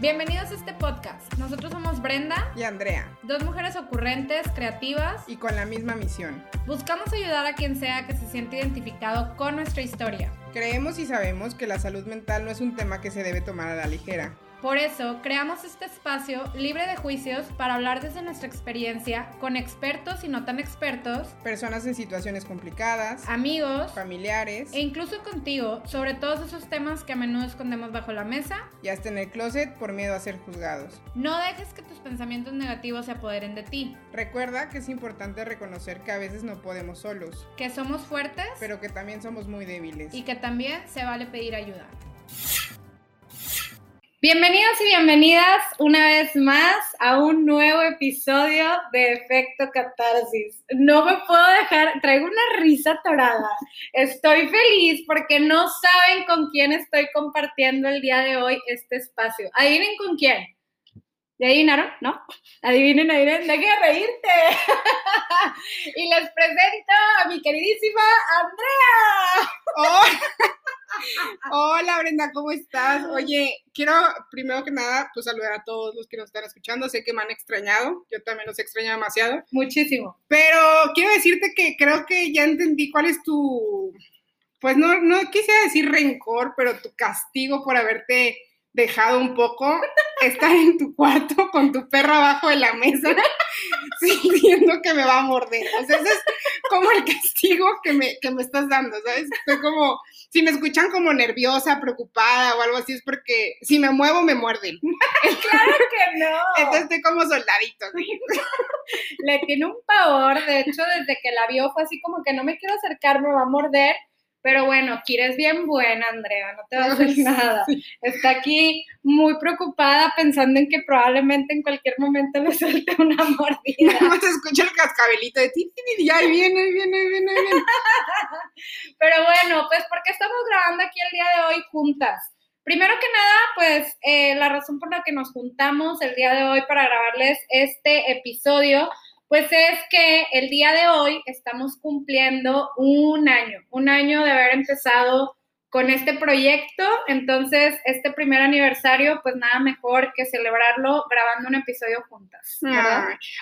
Bienvenidos a este podcast. Nosotros somos Brenda, y Andrea, dos mujeres ocurrentes, creativas. y con la misma misión. Buscamos ayudar a quien sea que se siente identificado con nuestra historia. Creemos y sabemos que la salud mental no es un tema que se debe tomar a la ligera. Por eso, creamos este espacio libre de juicios para hablar desde nuestra experiencia con expertos y no tan expertos, Personas en situaciones complicadas, amigos familiares, e incluso contigo sobre todos esos temas que a menudo escondemos bajo la mesa. y hasta en el closet por miedo a ser juzgados. No dejes que tus pensamientos negativos se apoderen de ti, Recuerda que es importante reconocer que a veces no podemos solos, que somos fuertes pero que también somos muy débiles. y que también se vale pedir ayuda. Bienvenidos y bienvenidas una vez más a un nuevo episodio de Efecto Catarsis. No me puedo dejar, traigo una risa torada. Estoy feliz porque no saben con quién estoy compartiendo el día de hoy este espacio. Adivinen con quién. ¿Ya adivinaron? ¿No? Adivinen, adivinen, dejen de reírte. y les presento a mi queridísima Andrea. ¡Oh! Hola Brenda, ¿cómo estás? Oye, quiero primero que nada pues saludar a todos los que nos están escuchando. Sé que me han extrañado, yo también los extraño demasiado. Muchísimo. Pero quiero decirte que creo que ya entendí cuál es tu, pues no, no quisiera decir rencor, pero tu castigo por haberte dejado un poco estar en tu cuarto con tu perro abajo de la mesa, sintiendo que me va a morder. O sea, ese es como el castigo que me, que me estás dando, ¿sabes? Estoy como, si me escuchan como nerviosa, preocupada o algo así, es porque si me muevo me muerden. Claro que no. Entonces estoy como soldadito. Le tiene un pavor, de hecho, desde que la vio fue así como que no me quiero acercar, me va a morder. Pero bueno, Kira es bien buena, Andrea, no te va a hacer nada. Está aquí muy preocupada pensando en que probablemente en cualquier momento le suelte una mordida. Nada más escucho el cascabelito de ti, y ahí viene, ahí viene, ahí viene, ahí viene. Pero bueno, pues porque estamos grabando aquí el día de hoy juntas. Primero que nada, pues eh, la razón por la que nos juntamos el día de hoy para grabarles este episodio, pues es que el día de hoy estamos cumpliendo un año, un año de haber empezado con este proyecto. Entonces, este primer aniversario, pues nada mejor que celebrarlo grabando un episodio juntas.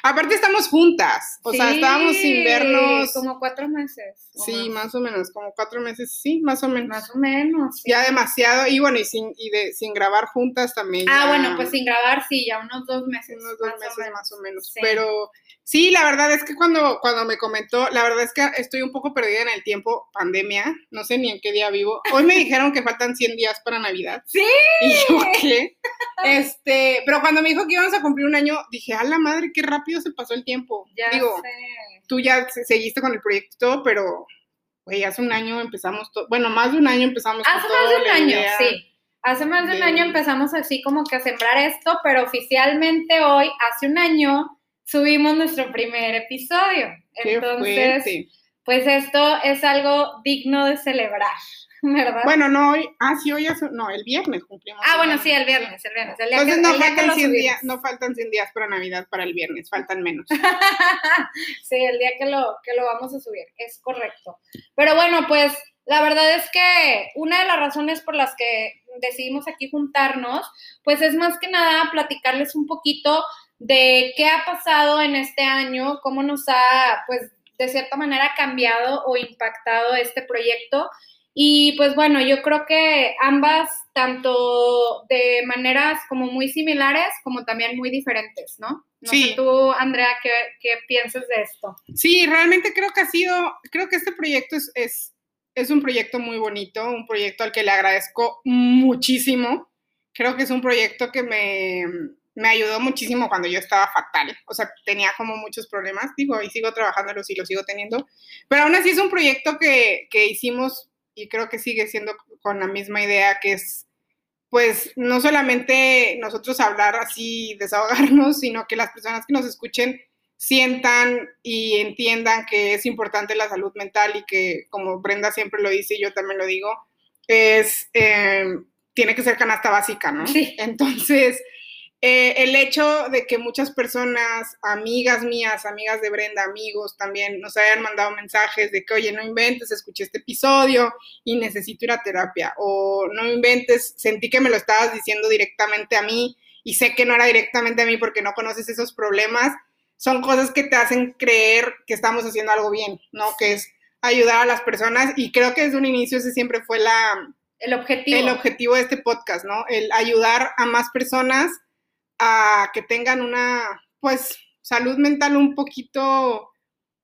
Aparte estamos juntas, o sea, estábamos sin vernos. Como cuatro meses. Sí, más o menos, como cuatro meses, sí, más o menos. Más o menos. sí. Ya demasiado, y bueno, y sin, y de, sin grabar juntas también. Ah, ya bueno, pues sin grabar, sí, ya unos dos meses. unos dos más meses más o menos. Sí. Pero sí, la verdad es que cuando, cuando me comentó, la verdad es que estoy un poco perdida en el tiempo, pandemia, no sé ni en qué día vivo. Hoy me dijeron que faltan 100 días para Navidad. Sí. Y yo, ¿qué? Este, pero cuando me dijo que íbamos a cumplir un año, dije, a la madre, qué rápido se pasó el tiempo. Ya Digo, sé. tú ya se- seguiste con el proyecto pero, güey, hace un año empezamos todo, bueno, más de un año empezamos Hace más de un año, idea. sí. Hace más de un de- año empezamos así como que a sembrar esto, pero oficialmente hoy, hace un año, subimos nuestro primer episodio. Qué Entonces, fuerte. pues esto es algo digno de celebrar, ¿verdad? Bueno, no hoy, ah, sí, hoy hace, no, el viernes cumplimos. ah, bueno, sí, el viernes, el viernes. El día Entonces que- no el día que faltan, lo 100 subimos. días, no faltan 100 días para Navidad, para el viernes, faltan menos. sí, el día que lo, que lo vamos a subir, es correcto. Pero bueno, pues la verdad es que una de las razones por las que decidimos aquí juntarnos, pues es más que nada platicarles un poquito de qué ha pasado en este año, cómo nos ha, pues, de cierta manera cambiado o impactado este proyecto. Y pues bueno, yo creo que ambas, tanto de maneras como muy similares, como también muy diferentes, ¿no? No Sí. sé tú, Andrea, ¿qué, qué piensas de esto? Sí, realmente creo que ha sido, creo que este proyecto es, es, es un proyecto muy bonito, un proyecto al que le agradezco muchísimo. Creo que es un proyecto que me, me ayudó muchísimo cuando yo estaba fatal. O sea, tenía como muchos problemas, digo, y sigo trabajándolos y los sigo teniendo. Pero aún así es un proyecto que, que hicimos y creo que sigue siendo con la misma idea que es, pues, no solamente nosotros hablar así, desahogarnos, sino que las personas que nos escuchen sientan y entiendan que es importante la salud mental y que, como Brenda siempre lo dice y yo también lo digo, es, eh, tiene que ser canasta básica, ¿no? Sí. Entonces, eh, el hecho de que muchas personas, amigas mías, amigas de Brenda, amigos también, nos hayan mandado mensajes de que, oye, no inventes, escuché este episodio y necesito ir a terapia, o no inventes, sentí que me lo estabas diciendo directamente a mí y sé que no era directamente a mí porque no conoces esos problemas, son cosas que te hacen creer que estamos haciendo algo bien, ¿no? Que es ayudar a las personas y creo que desde un inicio ese siempre fue la... El objetivo. El objetivo de este podcast, ¿no? El ayudar a más personas a que tengan una, pues, salud mental un poquito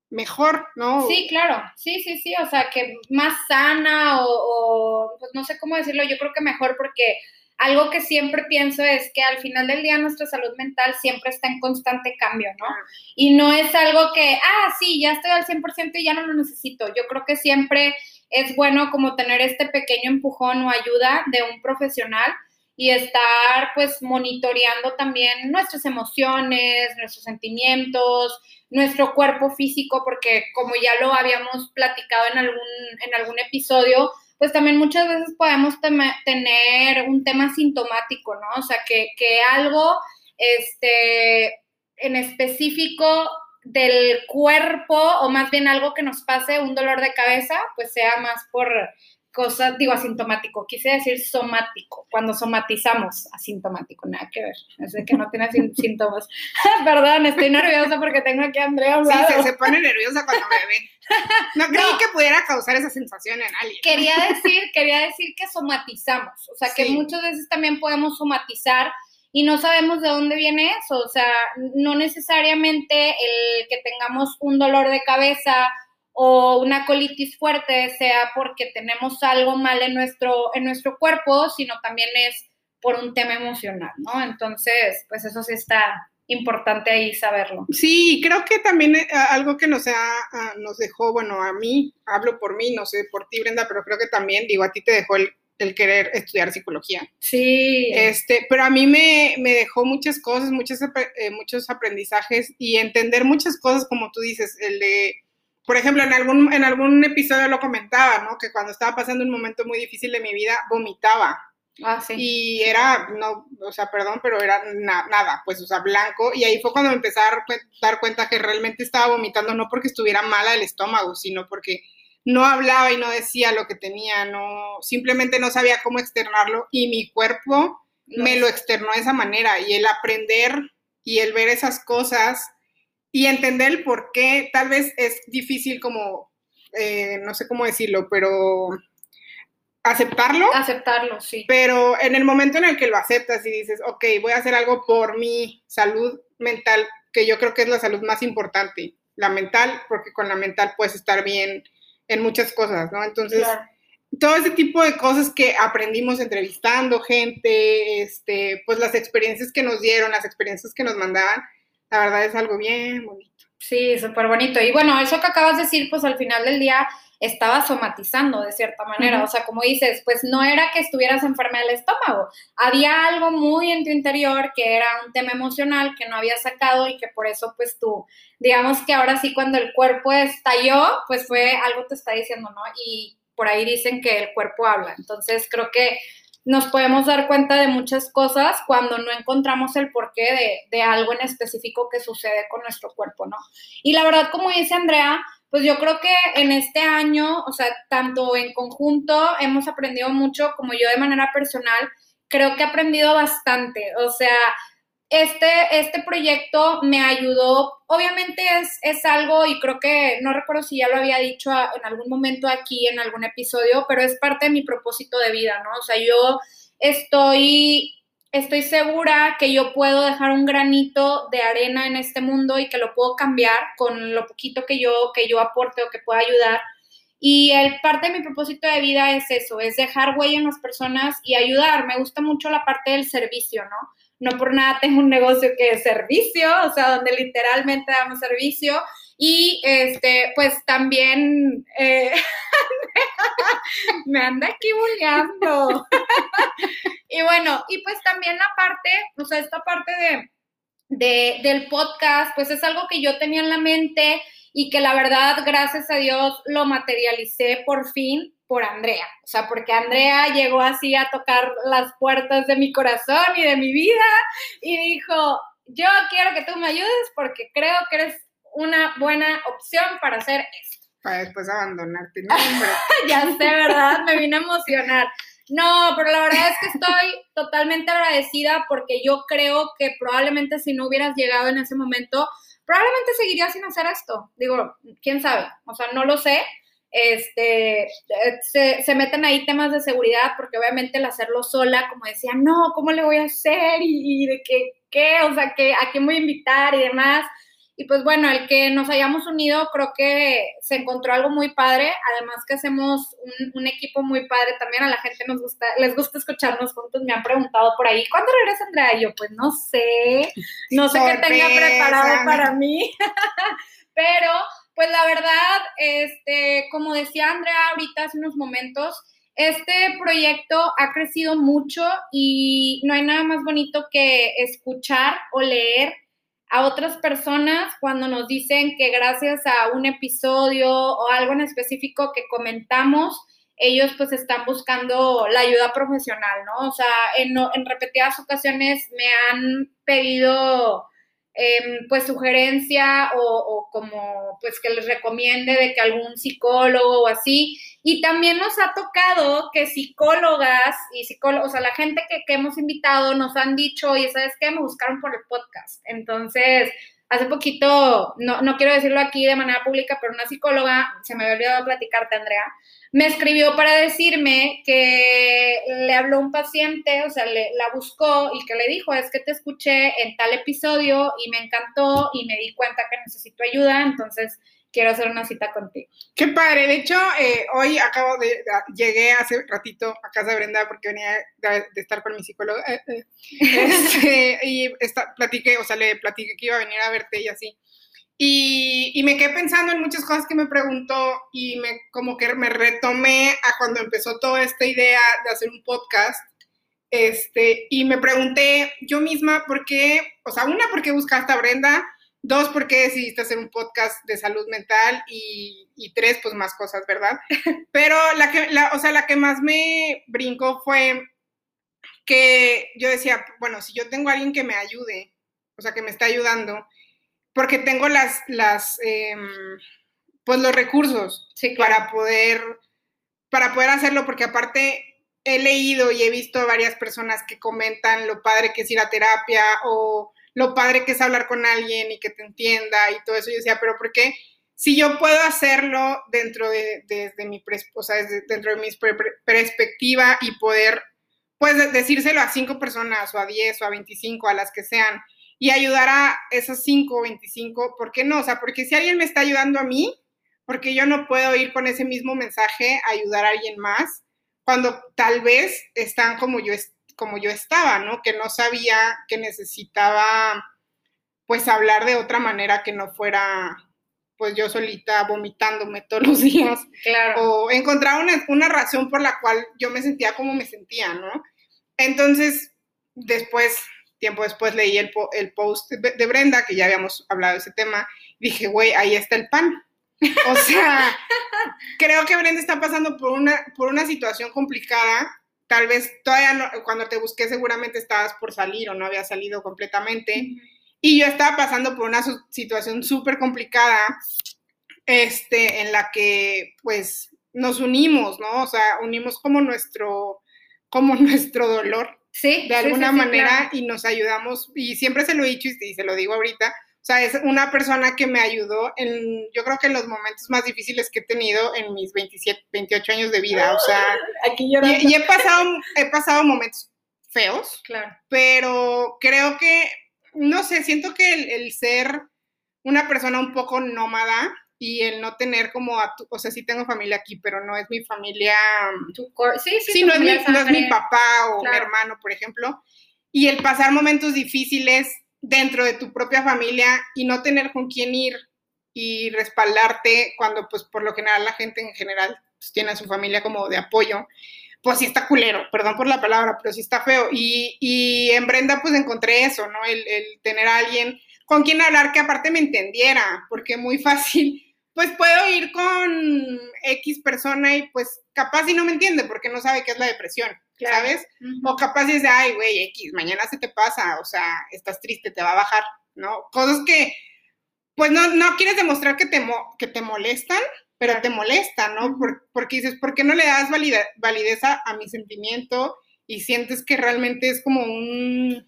mejor, ¿no? Sí, claro, sí, sí, sí, o sea, que más sana o, o, pues no sé cómo decirlo, yo creo que mejor porque algo que siempre pienso es que al final del día nuestra salud mental siempre está en constante cambio, ¿no? Y no es algo que, ah, sí, ya estoy al 100% y ya no lo necesito. Yo creo que siempre es bueno como tener este pequeño empujón o ayuda de un profesional y estar pues monitoreando también nuestras emociones, nuestros sentimientos, nuestro cuerpo físico, porque como ya lo habíamos platicado en algún, en algún episodio, pues también muchas veces podemos tener un tema sintomático, ¿no? O sea, que, que algo este, en específico del cuerpo, o más bien algo que nos pase, un dolor de cabeza, pues sea más por cosas, digo asintomático, quise decir somático, cuando somatizamos, asintomático, nada que ver, es de que no tiene síntomas. Perdón, estoy nerviosa porque tengo aquí a Andrea a un lado. Sí, se, pone nerviosa cuando me ve. No creí que pudiera causar esa sensación en alguien. Quería decir, quería decir que somatizamos, o sea, que muchas veces también podemos somatizar y no sabemos de dónde viene eso, o sea, no necesariamente el que tengamos un dolor de cabeza o una colitis fuerte sea porque tenemos algo mal en nuestro, en nuestro cuerpo, sino también es por un tema emocional, ¿no? Entonces, pues eso sí está importante ahí saberlo. Sí, creo que también eh, algo que nos, ha, nos dejó, bueno, a mí, hablo por mí, no sé por ti, Brenda, pero creo que también, digo, a ti te dejó el, querer estudiar psicología. Sí. Este, pero a mí me, dejó muchas cosas, muchos, eh, muchos aprendizajes y entender muchas cosas, como tú dices, el de por ejemplo, en algún, en algún episodio lo comentaba, ¿no? Que cuando estaba pasando un momento muy difícil de mi vida, vomitaba. Ah, sí. Y era, no, o sea, perdón, pero era nada, pues, o sea, blanco. Y ahí fue cuando me empecé a dar cuenta que realmente estaba vomitando, no porque estuviera mala el estómago, sino porque no hablaba y no decía lo que tenía, no, simplemente no sabía cómo externarlo y mi cuerpo me lo externó de esa manera. Y el aprender y el ver esas cosas y entender el por qué tal vez es difícil como, eh, no sé cómo decirlo, pero aceptarlo. Aceptarlo, sí. Pero en el momento en el que lo aceptas y dices, ok, voy a hacer algo por mi salud mental, que yo creo que es la salud más importante, la mental, porque con la mental puedes estar bien en muchas cosas, ¿no? Entonces, todo ese tipo de cosas que aprendimos entrevistando gente, este, pues las experiencias que nos dieron, las experiencias que nos mandaban, la verdad es algo bien bonito. Sí, súper bonito. Y bueno, eso que acabas de decir, pues al final del día estaba somatizando de cierta manera. O sea, como dices, pues no era que estuvieras enferma del estómago. Había algo muy en tu interior que era un tema emocional que no había sacado y que por eso, pues tú, digamos que ahora sí, cuando el cuerpo estalló, pues fue algo te está diciendo, ¿no? Y por ahí dicen que el cuerpo habla. Entonces, creo que nos podemos dar cuenta de muchas cosas cuando no encontramos el porqué de, algo en específico que sucede con nuestro cuerpo, ¿no? Y la verdad, como dice Andrea, pues yo creo que en este año, o sea, tanto en conjunto hemos aprendido mucho, como yo de manera personal, creo que he aprendido bastante, o sea, este, este proyecto me ayudó, obviamente es, es algo, y creo que no recuerdo si ya lo había dicho en algún momento aquí en algún episodio, pero es parte de mi propósito de vida, ¿no? O sea, yo estoy, estoy segura que yo puedo dejar un granito de arena en este mundo y que lo puedo cambiar con lo poquito que yo, que yo aporte o que pueda ayudar. Y el parte de mi propósito de vida es eso, es dejar huella en las personas y ayudar. Me gusta mucho la parte del servicio, ¿no? No por nada tengo un negocio que es servicio, o sea, donde literalmente damos servicio. Y este, pues también eh, me anda aquí bulleando. y bueno, y pues también la parte, o sea, esta parte de, de, del podcast, pues es algo que yo tenía en la mente y que la verdad, gracias a Dios, lo materialicé por fin por Andrea, o sea, porque Andrea llegó así a tocar las puertas de mi corazón y de mi vida y dijo, yo quiero que tú me ayudes porque creo que eres una buena opción para hacer esto. Para después abandonarte, ¿no? ya sé, ¿verdad? Me vine a emocionar. No, pero la verdad es que estoy totalmente agradecida porque yo creo que probablemente si no hubieras llegado en ese momento, probablemente seguirías sin hacer esto. Digo, quién sabe, o sea, no lo sé. Este, se, se meten ahí temas de seguridad porque obviamente el hacerlo sola, como decía, no, ¿cómo le voy a hacer? Y, y de qué, qué, o sea, que a quién voy a invitar y demás. Y pues bueno, el que nos hayamos unido creo que se encontró algo muy padre, además que hacemos un, equipo muy padre también, a la gente nos gusta, les gusta escucharnos juntos, me han preguntado por ahí, ¿cuándo regresa Andrea? Y yo, pues no sé, no sé qué tenga preparado para mí, pero pues la verdad, este, como decía Andrea ahorita hace unos momentos, este proyecto ha crecido mucho y no hay nada más bonito que escuchar o leer a otras personas cuando nos dicen que gracias a un episodio o algo en específico que comentamos, ellos pues están buscando la ayuda profesional, ¿no? O sea, en, en repetidas ocasiones me han pedido Em, pues sugerencia o, como pues que les recomiende de que algún psicólogo o así. Y también nos ha tocado que psicólogas y psicólogos, o sea, la gente que, que hemos invitado nos han dicho, oye, ¿sabes qué? Me buscaron por el podcast. Entonces, hace poquito, no, no quiero decirlo aquí de manera pública, pero una psicóloga, se me había olvidado platicarte, Andrea, me escribió para decirme que le habló un paciente, o sea, le, la buscó y que le dijo, es que te escuché en tal episodio y me encantó y me di cuenta que necesito ayuda, entonces quiero hacer una cita contigo. Qué padre, de hecho, eh, hoy acabo de, llegué hace ratito a casa de Brenda porque venía de, estar con mi psicóloga eh, eh, este, y esta, platiqué, o sea, le platiqué que iba a venir a verte y así. Y, me quedé pensando en muchas cosas que me preguntó y me como que me retomé a cuando empezó toda esta idea de hacer un podcast. Este, y me pregunté yo misma por qué, o sea, una, por qué buscaste a Brenda, dos, por qué decidiste hacer un podcast de salud mental y, y tres, pues más cosas, ¿verdad? Pero la que, la, o sea, la que más me brincó fue que yo decía, bueno, si yo tengo a alguien que me ayude, o sea, que me está ayudando, porque tengo las, las em, pues los recursos para poder, para poder hacerlo, porque aparte he leído y he visto a varias personas que comentan lo padre que es ir a terapia o lo padre que es hablar con alguien y que te entienda y todo eso. Yo decía, pero ¿por qué? Si yo puedo hacerlo dentro de, desde mi, o sea, dentro de perspectiva y poder, pues, decírselo a cinco personas o a diez o a veinticinco, a las que sean, y ayudar a esos 5 o 25, ¿por qué no? O sea, porque si alguien me está ayudando a mí, porque yo no puedo ir con ese mismo mensaje a ayudar a alguien más cuando tal vez están como yo, como yo estaba, ¿no? Que no sabía que necesitaba pues hablar de otra manera que no fuera pues yo solita vomitándome todos los días. Claro. O encontrar una, una razón por la cual yo me sentía como me sentía, ¿no? Entonces, después tiempo después leí el, el post de Brenda, que ya habíamos hablado de ese tema, dije, güey, ahí está el pan. O sea, creo que Brenda está pasando por una, por una situación complicada. Tal vez todavía no, cuando te busqué seguramente estabas por salir o no había salido completamente. Y yo estaba pasando por una situación súper complicada, este, en la que pues nos unimos, ¿no? O sea, unimos como nuestro, como nuestro dolor Sí, de alguna manera y nos ayudamos, y siempre se lo he dicho y se lo digo ahorita, o sea, es una persona que me ayudó en, yo creo que en los momentos más difíciles que he tenido en mis 27, 28 años de vida, o sea, Aquí y, y, he pasado, he pasado momentos feos, claro. pero creo que, no sé, siento que el, el ser una persona un poco nómada, y el no tener como, a tu, o sea, sí tengo familia aquí, pero no es mi familia, sí, sí, sí no, es mi, no, es mi, papá o mi hermano, por ejemplo, y el pasar momentos difíciles dentro de tu propia familia y no tener con quién ir y respaldarte cuando pues por lo general la gente en general pues, tiene a su familia como de apoyo, pues sí está culero, perdón por la palabra, pero sí está feo. Y, y en Brenda pues encontré eso, ¿no? El, el tener a alguien con quien hablar que aparte me entendiera, porque muy fácil pues puedo ir con X persona y pues capaz si no me entiende porque no sabe qué es la depresión, ¿sabes? O capaz dice, ay, güey, X, mañana se te pasa, o sea, estás triste, te va a bajar, ¿no? Cosas que, pues no, no quieres demostrar que te, que te molestan, pero te molesta, ¿no? porque dices, ¿por qué no le das validez a, mi sentimiento y sientes que realmente es como un,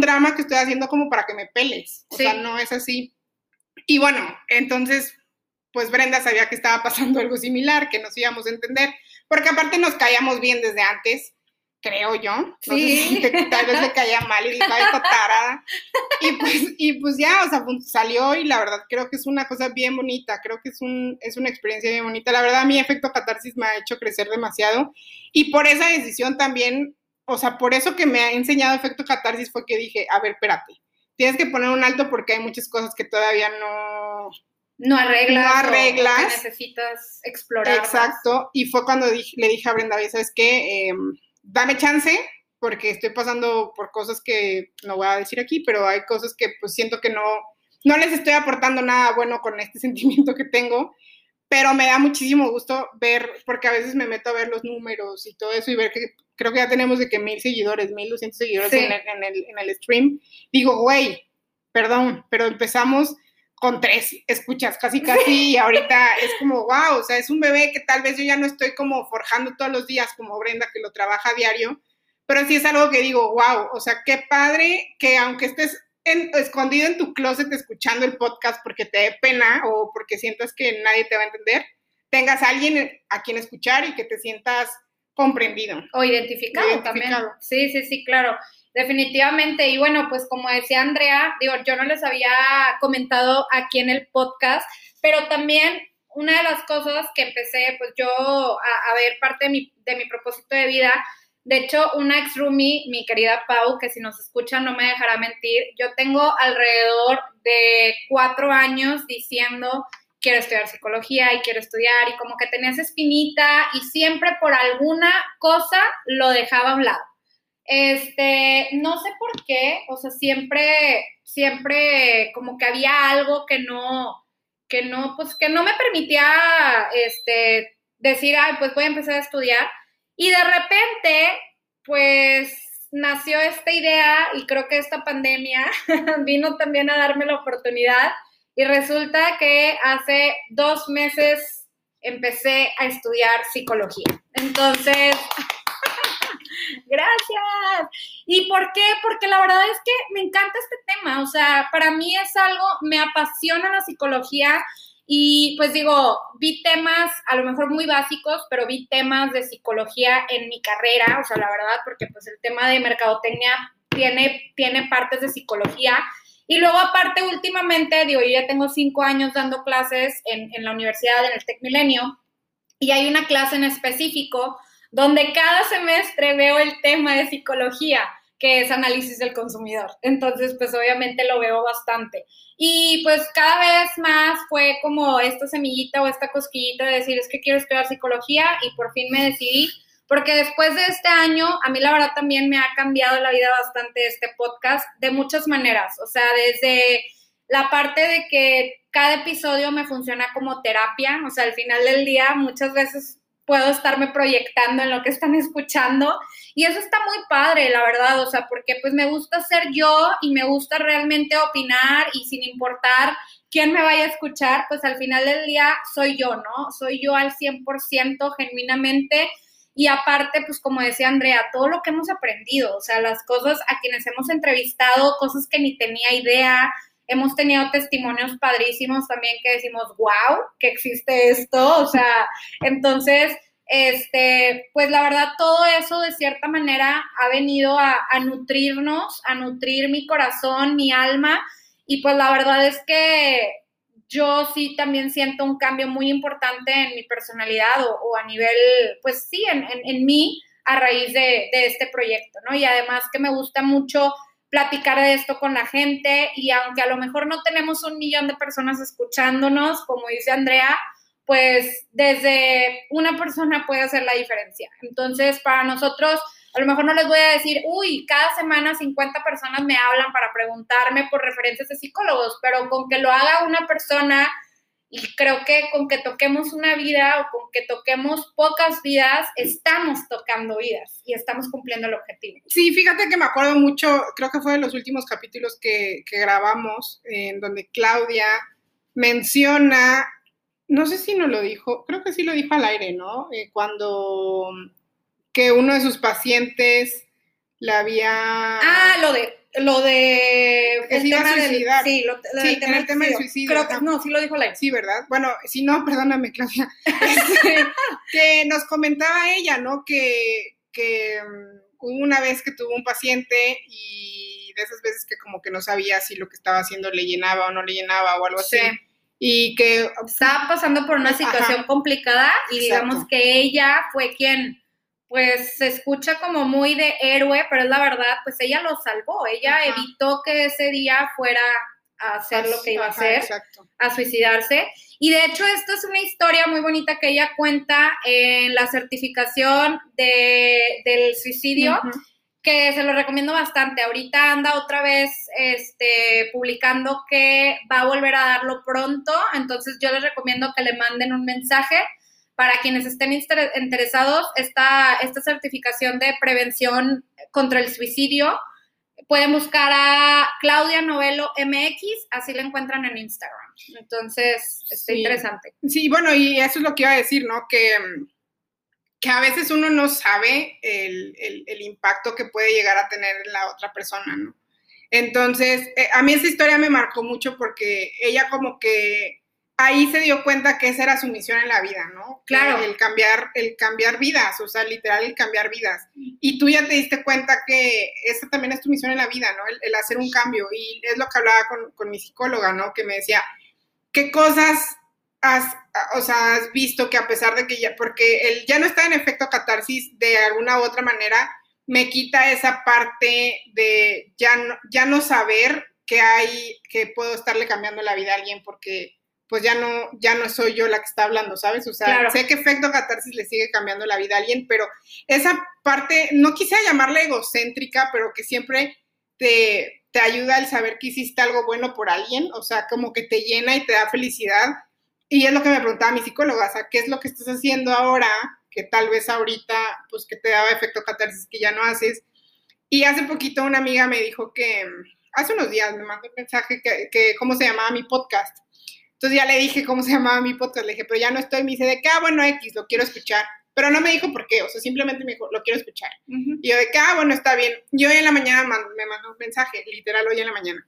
drama que estoy haciendo como para que me peles? O sea, no es así. Y bueno, entonces, pues Brenda sabía que estaba pasando algo similar, que nos íbamos a entender, porque aparte nos caíamos bien desde antes creo yo. sí. tal vez le caía mal y dijo, ay, tarada. Y pues, y pues ya, o sea, pues, salió y la verdad creo que es una cosa bien bonita, creo que es, un, es una experiencia bien bonita. La verdad, mi efecto catarsis me ha hecho crecer demasiado y por esa decisión también, o sea, por eso que me ha enseñado efecto catarsis fue que dije, a ver, espérate, tienes que poner un alto porque hay muchas cosas que todavía no... No arreglas. No arreglas. necesitas explorar. Exacto. Y fue cuando le dije a Brenda, ¿sabes qué? Eh, dame chance, porque estoy pasando por cosas que no voy a decir aquí, pero hay cosas que pues siento que no, no les estoy aportando nada bueno con este sentimiento que tengo, pero me da muchísimo gusto ver, porque a veces me meto a ver los números y todo eso y ver que creo que ya tenemos de que mil seguidores, mil doscientos seguidores en, el, en, el, en el stream. Digo, güey, perdón, pero empezamos con tres escuchas casi casi y ahorita es como, wow, o sea, es un bebé que tal vez yo ya no estoy como forjando todos los días como Brenda que lo trabaja a diario, pero sí es algo que digo, wow, o sea, qué padre que aunque estés escondido en tu closet escuchando el podcast porque te dé pena o porque sientas que nadie te va a entender, tengas a alguien a quien escuchar y que te sientas comprendido. O identificado, también. Sí, sí, sí, claro. Definitivamente, y bueno, pues como decía Andrea, digo, yo no les había comentado aquí en el podcast, pero también una de las cosas que empecé, pues yo a, ver parte de mi, de mi propósito de vida, de hecho, una ex roomie, mi querida Pau, que si nos escucha no me dejará mentir, yo tengo alrededor de cuatro años diciendo quiero estudiar psicología y quiero estudiar y como que tenía esa espinita y siempre por alguna cosa lo dejaba a un lado. Este, no sé por qué, o sea, siempre, siempre como que había algo que no, que no, pues que no me permitía, este, decir, ay, pues voy a empezar a estudiar. Y de repente, pues nació esta idea y creo que esta pandemia vino también a darme la oportunidad y resulta que hace dos meses empecé a estudiar psicología. Entonces, Gracias. ¿Y por qué? Porque la verdad es que me encanta este tema. O sea, para mí es algo, me apasiona la psicología. Y pues digo, vi temas a lo mejor muy básicos, pero vi temas de psicología en mi carrera, o sea, la verdad, porque pues el tema de mercadotecnia tiene, tiene partes de psicología. Y luego aparte, últimamente, digo, yo ya tengo cinco años dando clases en, en la universidad, en el Tec Milenio, y hay una clase en específico donde cada semestre veo el tema de psicología, que es análisis del consumidor. Entonces, pues obviamente lo veo bastante. Y pues cada vez más fue como esta semillita o esta cosquillita de decir, es que quiero estudiar psicología y por fin me decidí, porque después de este año, a mí la verdad también me ha cambiado la vida bastante este podcast de muchas maneras. O sea, desde la parte de que cada episodio me funciona como terapia, o sea, al final del día muchas veces puedo estarme proyectando en lo que están escuchando. Y eso está muy padre, la verdad, o sea, porque pues me gusta ser yo y me gusta realmente opinar y sin importar quién me vaya a escuchar, pues al final del día soy yo, ¿no? Soy yo al 100% genuinamente. Y aparte, pues como decía Andrea, todo lo que hemos aprendido, o sea, las cosas a quienes hemos entrevistado, cosas que ni tenía idea, hemos tenido testimonios padrísimos también que decimos, wow, que existe esto, o sea, entonces, este, pues la verdad, todo eso de cierta manera ha venido a, nutrirnos, a nutrir mi corazón, mi alma, y pues la verdad es que yo sí también siento un cambio muy importante en mi personalidad o, a nivel, pues sí, en, en, mí a raíz de, de, este proyecto, ¿no? Y además que me gusta mucho platicar de esto con la gente y aunque a lo mejor no tenemos un millón de personas escuchándonos, como dice Andrea, pues desde una persona puede hacer la diferencia. Entonces, para nosotros, a lo mejor no les voy a decir, uy, cada semana 50 personas me hablan para preguntarme por referencias de psicólogos, pero con que lo haga una persona y creo que con que toquemos una vida o con que toquemos pocas vidas, estamos tocando vidas y estamos cumpliendo el objetivo. Sí, fíjate que me acuerdo mucho, creo que fue de los últimos capítulos que, que grabamos, en donde Claudia menciona no sé si no lo dijo, creo que sí lo dijo al aire, ¿no? Eh, cuando que uno de sus pacientes la había... Ah, lo de lo de el tema del, sí, lo, sí, tema, el tema del suicidio. Creo que no, sí lo dijo aire. Sí, ¿verdad? Bueno, si no, perdóname, Claudia. Este, que nos comentaba ella, ¿no? Que, que um, hubo una vez que tuvo un paciente y de esas veces que como que no sabía si lo que estaba haciendo le llenaba o no le llenaba o algo así. Y que estaba pasando por una situación complicada y digamos que ella fue quien pues se escucha como muy de héroe, pero es la verdad, pues ella lo salvó, ella evitó que ese día fuera a hacer lo que iba a hacer, a suicidarse. Y de hecho, esto es una historia muy bonita que ella cuenta en la certificación de, del suicidio, que se lo recomiendo bastante. Ahorita anda otra vez este, publicando que va a volver a darlo pronto, entonces yo les recomiendo que le manden un mensaje para quienes estén interesados, esta, esta certificación de prevención contra el suicidio pueden buscar a Claudia Novelo MX, así la encuentran en Instagram. Entonces, está interesante. Sí, bueno, y eso es lo que iba a decir, ¿no? Que, que a veces uno no sabe el, impacto que puede llegar a tener la otra persona, ¿no? Entonces, eh, a mí esa historia me marcó mucho porque ella como que ahí se dio cuenta que esa era su misión en la vida, ¿no? Claro. El, cambiar, el cambiar vidas, o sea, literal, el cambiar vidas. Y tú ya te diste cuenta que esa también es tu misión en la vida, ¿no? El, hacer un cambio. Y es lo que hablaba con, mi psicóloga, ¿no? Que me decía, ¿qué cosas has, o sea, has visto que a pesar de que ya, porque él ya no está en efecto catarsis de alguna u otra manera, me quita esa parte de ya no, ya no saber que hay, que puedo estarle cambiando la vida a alguien porque pues ya no, ya no soy yo la que está hablando, ¿sabes? O sea, sé que efecto catarsis le sigue cambiando la vida a alguien, pero esa parte, no quise llamarla egocéntrica, pero que siempre te, te ayuda al saber que hiciste algo bueno por alguien, o sea, como que te llena y te da felicidad. Y es lo que me preguntaba mi psicóloga, o sea, ¿qué es lo que estás haciendo ahora que tal vez ahorita, pues que te daba efecto catarsis que ya no haces? Y hace poquito una amiga me dijo que, hace unos días me mandó un mensaje que, que cómo se llamaba mi podcast. Entonces ya le dije cómo se llamaba mi podcast, le dije, pero ya no estoy, me dice, de qué, ah, bueno, X, lo quiero escuchar. Pero no me dijo por qué, o sea, simplemente me dijo, lo quiero escuchar. Y yo de qué, ah, bueno, está bien. Yo hoy en la mañana me mandó un mensaje, literal hoy en la mañana.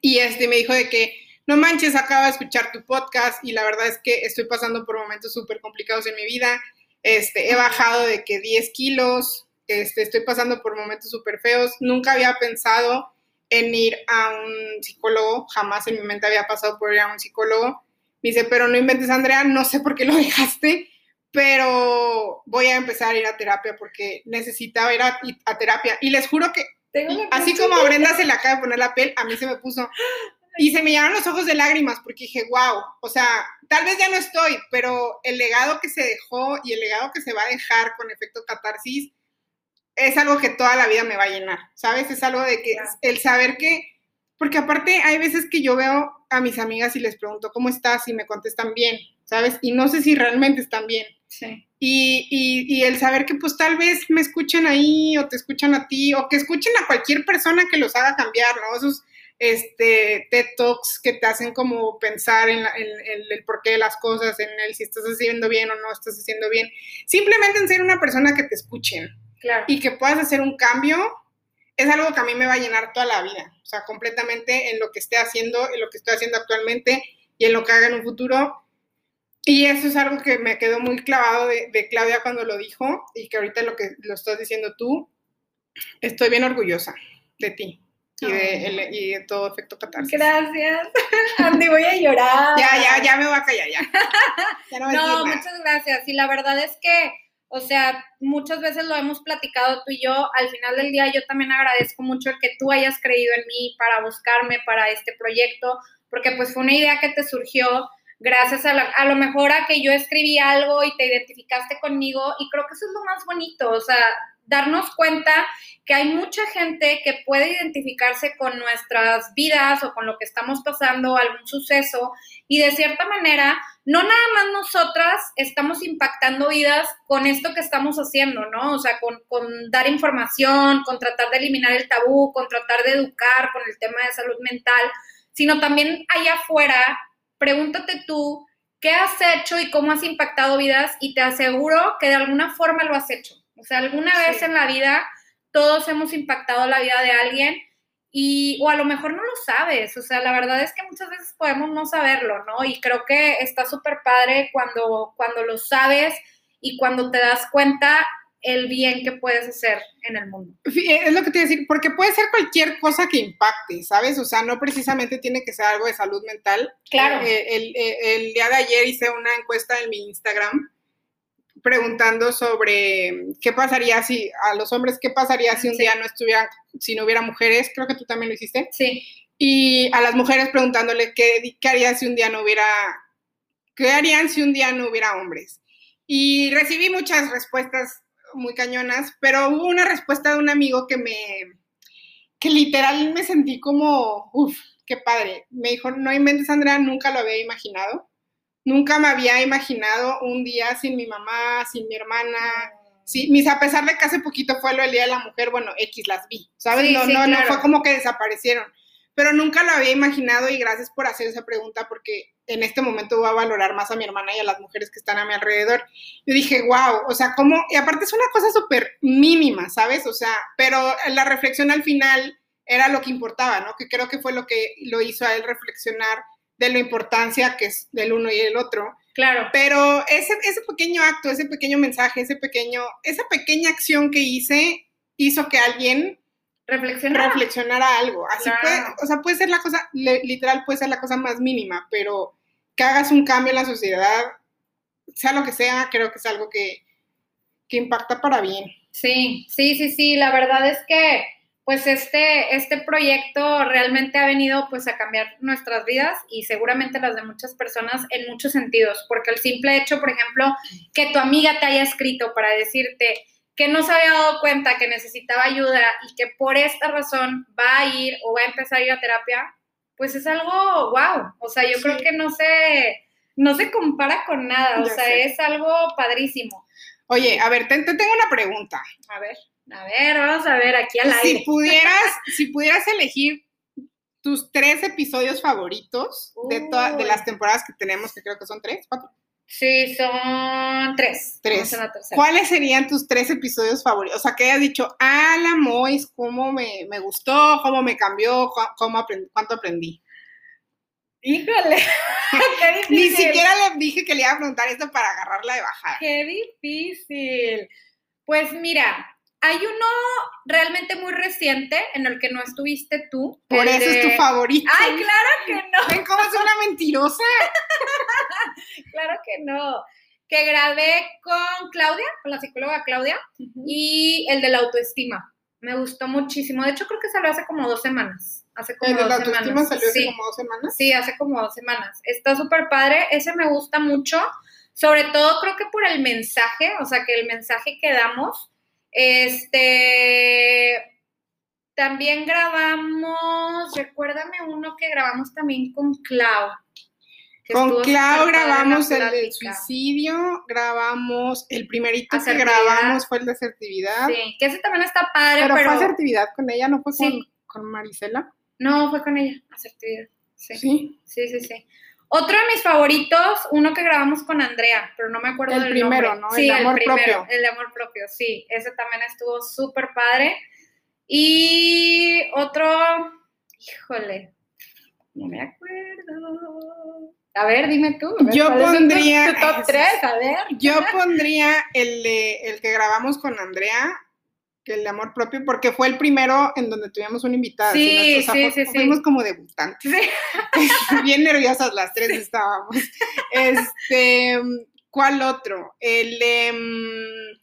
Y este me dijo de que, no manches, acabo de escuchar tu podcast y la verdad es que estoy pasando por momentos súper complicados en mi vida. Este, he bajado de que 10 kilos, este, estoy pasando por momentos súper feos. Nunca había pensado en ir a un psicólogo, jamás en mi mente había pasado por ir a un psicólogo. Me dice, pero no inventes, Andrea, no sé por qué lo dejaste, pero voy a empezar a ir a terapia porque necesitaba ir a, terapia. Y les juro que, así como a Brenda se le acaba de poner la piel, a mí se me puso, y se me llenaron los ojos de lágrimas porque dije, wow, o sea, tal vez ya no estoy, pero el legado que se dejó y el legado que se va a dejar con efecto catarsis, es algo que toda la vida me va a llenar, ¿sabes? Es algo de que el saber que, porque aparte hay veces que yo veo a mis amigas y les pregunto, ¿cómo estás? Y me contestan bien, ¿sabes? Y no sé si realmente están bien. Sí. Y, y, el saber que pues tal vez me escuchan ahí o te escuchan a ti o que escuchen a cualquier persona que los haga cambiar, ¿no? Esos este, TED Talks que te hacen como pensar en, en, el porqué de las cosas, en el si estás haciendo bien o no estás haciendo bien. Simplemente en ser una persona que te escuchen, y que puedas hacer un cambio, es algo que a mí me va a llenar toda la vida, o sea, completamente en lo que esté haciendo, en lo que estoy haciendo actualmente y en lo que haga en un futuro. Y eso es algo que me quedó muy clavado de, Claudia cuando lo dijo y que ahorita lo que lo estás diciendo tú, estoy bien orgullosa de ti. Y de, y de, todo efecto catarsis. Gracias. Andy, voy a llorar. Ya, ya, ya me voy a callar, ya. no muchas gracias. Y la verdad es que o sea, muchas veces lo hemos platicado tú y yo. Al final del día yo también agradezco mucho el que tú hayas creído en mí para buscarme para este proyecto, porque pues fue una idea que te surgió gracias a, a lo mejor a que yo escribí algo y te identificaste conmigo y creo que eso es lo más bonito, o sea, darnos cuenta que hay mucha gente que puede identificarse con nuestras vidas o con lo que estamos pasando, algún suceso, y de cierta manera, no nada más nosotras estamos impactando vidas con esto que estamos haciendo, ¿no? O sea, con, con dar información, con tratar de eliminar el tabú, con tratar de educar con el tema de salud mental, sino también allá afuera, pregúntate tú, qué has hecho y cómo has impactado vidas y te aseguro que de alguna forma lo has hecho. O sea, alguna vez en la vida todos hemos impactado la vida de alguien y o a lo mejor no lo sabes, o sea, la verdad es que muchas veces podemos no saberlo, ¿no? Y creo que está súper padre cuando, cuando lo sabes y cuando te das cuenta el bien que puedes hacer en el mundo. Eh, es lo que te iba a decir, porque puede ser cualquier cosa que impacte, ¿sabes? O sea, no precisamente tiene que ser algo de salud mental. Claro. Eh, el, el, el, día de ayer hice una encuesta en mi Instagram preguntando sobre qué pasaría si a los hombres, qué pasaría si un sí. día no estuvieran, si no hubiera mujeres, creo que tú también lo hiciste. Sí. Y a las mujeres preguntándole qué, qué haría si un día no hubiera, qué harían si un día no hubiera hombres. Y recibí muchas respuestas muy cañonas, pero hubo una respuesta de un amigo que me, que literal me sentí como, uff, qué padre. Me dijo, no inventes, Andrea, nunca lo había imaginado. Nunca me había imaginado un día sin mi mamá, sin mi hermana. Sí, mis, a pesar de que hace poquito fue lo del Día de la Mujer, bueno, X las vi, ¿sabes? Sí, no, sí, no, claro. no fue como que desaparecieron. Pero nunca lo había imaginado y gracias por hacer esa pregunta porque en este momento voy a valorar más a mi hermana y a las mujeres que están a mi alrededor. Yo dije, wow, o sea, ¿cómo? Y aparte es una cosa súper mínima, ¿sabes? O sea, pero la reflexión al final era lo que importaba, ¿no? Que creo que fue lo que lo hizo a él reflexionar de la importancia que es del uno y el otro. Claro. Pero ese, ese pequeño acto, ese pequeño mensaje, ese pequeño, esa pequeña acción que hice hizo que alguien reflexionara, reflexionara algo. Así Claro. puede, o sea, puede ser la cosa, literal puede ser la cosa más mínima, pero que hagas un cambio en la sociedad, sea lo que sea, creo que es algo que, que impacta para bien. Sí, sí, sí, sí. La verdad es que, pues, este, este proyecto realmente ha venido, pues, a cambiar nuestras vidas y seguramente las de muchas personas en muchos sentidos, porque el simple hecho, por ejemplo, que tu amiga te haya escrito para decirte que no se había dado cuenta que necesitaba ayuda y que por esta razón va a ir o va a empezar a ir a terapia, pues es algo wow. O sea, yo Sí. creo que no se, no se compara con nada. O sea, sé. es algo padrísimo. Oye, a ver, te, te tengo una pregunta. A ver, a ver, vamos a ver aquí al aire. Si pudieras, si pudieras elegir tus tres episodios favoritos de, toda- de las temporadas que tenemos, que creo que son tres, cuatro, Sí, son tres. Tres. ¿Cuáles serían tus tres episodios favoritos? O sea, que hayas dicho, ah, la Mois, cómo me, me gustó, cómo me cambió, cómo aprendí, cuánto aprendí. Híjole, qué difícil. Ni siquiera le dije que le iba a preguntar esto para agarrarla de bajada. Qué difícil. Pues mira, hay uno realmente muy reciente en el que no estuviste tú. Por eso es tu favorito. Ay, claro que no, ¿Ven cómo es una mentirosa? claro que no. Que grabé con Claudia, con la psicóloga Claudia, y el de la autoestima. Me gustó muchísimo. De hecho, creo que salió hace como dos semanas. Hace como El de dos la autoestima semanas. salió hace Sí. como dos semanas. Sí, hace como dos semanas. Está súper padre. Ese me gusta mucho. Sobre todo creo que por el mensaje, o sea, que el mensaje que damos. Este. También grabamos, recuérdame uno que grabamos también con Clau. Con Clau grabamos el del suicidio, grabamos, el primerito que grabamos fue el de asertividad. Sí, que ese también está padre, pero, pero. fue asertividad con ella, no fue con, Sí. con Marisela. No, fue con ella, asertividad. Sí. Sí. Sí, sí, sí. Otro de mis favoritos, uno que grabamos con Andrea, pero no me acuerdo El del primero, nombre. ¿no? El Sí, de amor primero, propio. El de amor propio, sí. Ese también estuvo súper padre. Y otro, híjole, no me acuerdo. A ver, dime tú. ver, Yo ¿cuál es tu- pondría- Tu, top 3, a ver. Yo pondría el, de, el que grabamos con Andrea, que el de amor propio, porque fue el primero en donde tuvimos una invitada. Sí, ¿no? O sea, sí, sí, sí. Fuimos como debutantes. Sí. Bien nerviosas las tres estábamos. Este, ¿cuál otro? El de, mm,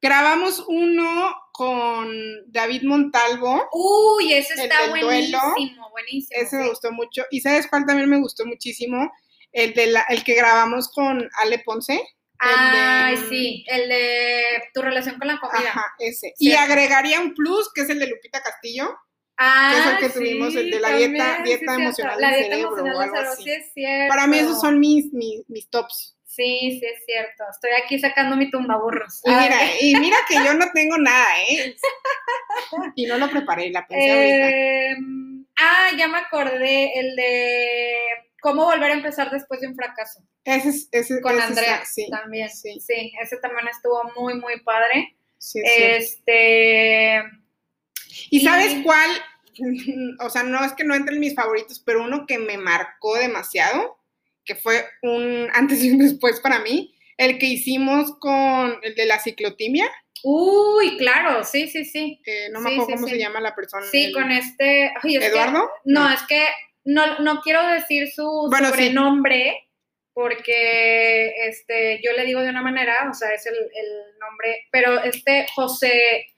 grabamos uno con David Montalvo. Uy, ese El está duelo. buenísimo, buenísimo. Ese me gustó mucho. ¿Y sabes cuál también me gustó muchísimo? El, de la, el que grabamos con Ale Ponce. Ay, de- sí, el de tu relación con la comida. Ajá, ese. Sí. Y agregaría un plus, que es el de Lupita Castillo. Ah, que es el que tuvimos, el de la dieta- dieta sí, emocional. La del dieta cerebro emocional o del algo cerebro, así. sí es cierto. Para mí esos son mis, mis, mis tops. Sí, sí es cierto. Estoy aquí sacando mi tumbaburros. Y mira, y mira que yo no tengo nada, ¿eh? Y no lo preparé, la pensé ahorita. eh, ah, ya me acordé, el de cómo volver a empezar después de un fracaso. Ese es, ese, Con ese Andrea es- sí, también. sí. Sí. ese también estuvo muy, muy padre. sí. Este. ¿Y y- sabes cuál? O sea, no es que no entre en mis favoritos, pero uno que me marcó demasiado, que fue un antes y un después para mí, el que hicimos con el de la ciclotimia. Uy, claro, sí, sí, sí. eh, no me Sí, acuerdo sí, cómo sí. se llama la persona. Sí, el- con este. ay, que- ¿Eduardo? no, es que no, no quiero decir su Bueno, sí. Porque este, yo le digo de una manera, o sea, es el, el nombre, pero este José,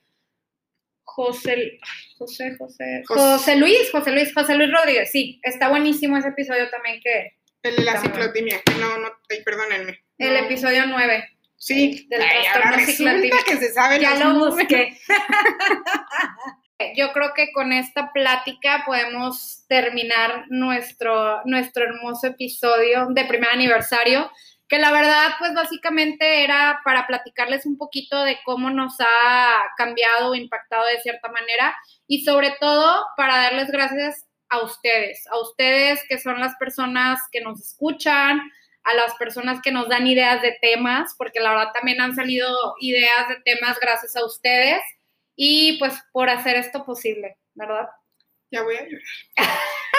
José, José, José, Jos- José Luis, José Luis, José Luis Rodríguez, sí, está buenísimo ese episodio también que, El la ciclotimia. No, no, perdónenme. el No. episodio 9, Sí, del Ay, trastorno que se sabe ya los lo busqué. Yo creo que con esta plática podemos terminar nuestro, nuestro hermoso episodio de primer aniversario, que la verdad, pues básicamente era para platicarles un poquito de cómo nos ha cambiado o impactado de cierta manera y sobre todo para darles gracias a ustedes, a ustedes que son las personas que nos escuchan, a las personas que nos dan ideas de temas, porque la verdad también han salido ideas de temas gracias a ustedes y pues por hacer esto posible, ¿verdad? Ya voy a llorar.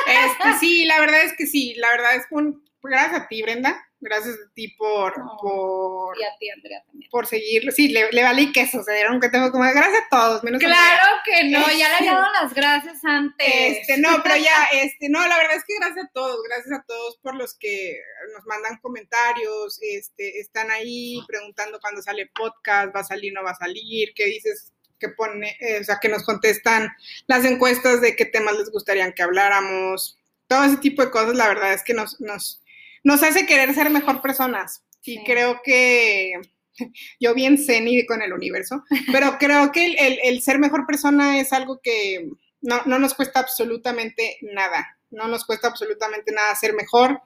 Este, sí, la verdad es que sí, la verdad es un gracias a ti, Brenda. Gracias a ti por, No. por, Y a ti, Andrea, también. por seguirlo. Sí, le, le valí queso, se dieron que tengo como gracias a todos, menos a. Claro que no, ya le había dado las gracias antes. Este, no, pero ya, este, no, la verdad es que gracias a todos, gracias a todos por los que nos mandan comentarios, este, están ahí preguntando cuándo sale podcast, va a salir, no va a salir, qué dices, que pone, eh, o sea, que nos contestan las encuestas de qué temas les gustaría que habláramos, todo ese tipo de cosas, la verdad es que nos, nos, nos hace querer ser mejor personas. Y Sí. creo que yo bien ceni con el universo, pero creo que el, el- el ser mejor persona es algo que no, no nos cuesta absolutamente nada. No nos cuesta absolutamente nada ser mejor,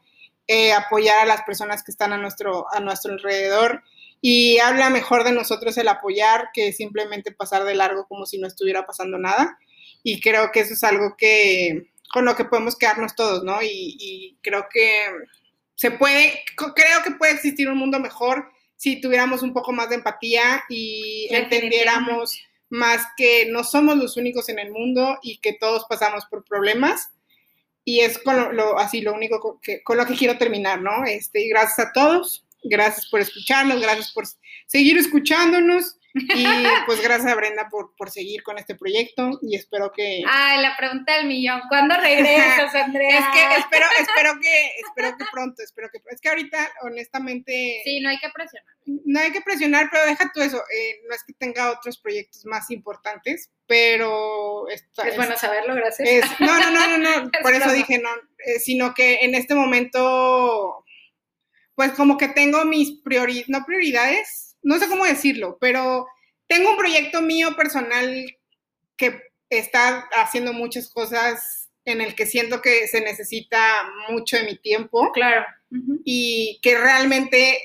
eh, apoyar a las personas que están a nuestro, a nuestro alrededor. Y habla mejor de nosotros el apoyar que simplemente pasar de largo como si no estuviera pasando nada. Y creo que eso es algo que con lo que podemos quedarnos todos, ¿no? Y, y creo que se puede, creo que puede existir un mundo mejor si tuviéramos un poco más de empatía y entendiéramos más que no somos los únicos en el mundo y que todos pasamos por problemas. Y es con lo, lo- así lo único co- que, con lo que quiero terminar, ¿no? Este, y gracias a todos, gracias por escucharnos, gracias por seguir escuchándonos y pues gracias a Brenda por, por seguir con este proyecto y espero que... Ay, la pregunta del millón. ¿Cuándo regresas, Andrea? Es que espero, espero que, espero que pronto, espero que es que ahorita, honestamente, Sí, no hay que presionar. no hay que presionar, pero deja tú eso. eh, no es que tenga otros proyectos más importantes, pero Es bueno saberlo, gracias. es- no, no, no, no, no, Es por eso dije no, eh, sino que en este momento, pues como que tengo mis prioridades, no prioridades, no sé cómo decirlo, pero tengo un proyecto mío personal que está haciendo muchas cosas en el que siento que se necesita mucho de mi tiempo Claro. Y que realmente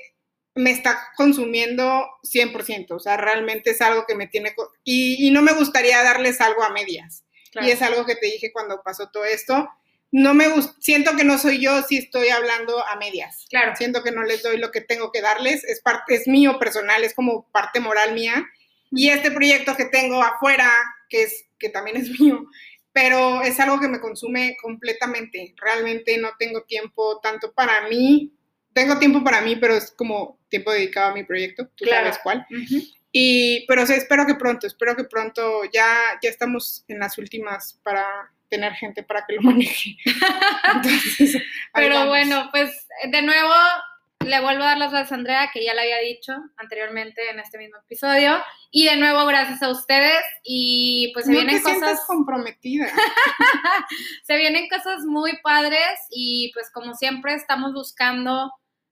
me está consumiendo 100%, o sea, realmente es algo que me tiene... Y, y no me gustaría darles algo a medias. Claro. Y es algo que te dije cuando pasó todo esto. No me gusta, siento que no soy yo si estoy hablando a medias. Claro. Siento que no les doy lo que tengo que darles, es parte, es mío personal, es como parte moral mía. Y este proyecto que tengo afuera, que es, que también es mío, pero es algo que me consume completamente. Realmente no tengo tiempo tanto para mí. Tengo tiempo para mí, pero es como tiempo dedicado a mi proyecto, tú Claro. sabes cuál. Y, pero o sea, espero que pronto, espero que pronto ya, ya estamos en las últimas para tener gente para que lo maneje. Entonces, Pero vamos. bueno, pues de nuevo le vuelvo a dar las gracias a Andrea, que ya le había dicho anteriormente en este mismo episodio. Y de nuevo, gracias a ustedes. Y pues se no vienen te cosas. comprometida. se vienen cosas muy padres y pues como siempre estamos buscando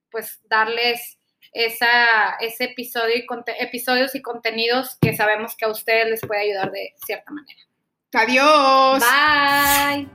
pues darles esa, ese episodio y conte- episodios y contenidos que sabemos que a ustedes les puede ayudar de cierta manera. Adiós. Bye.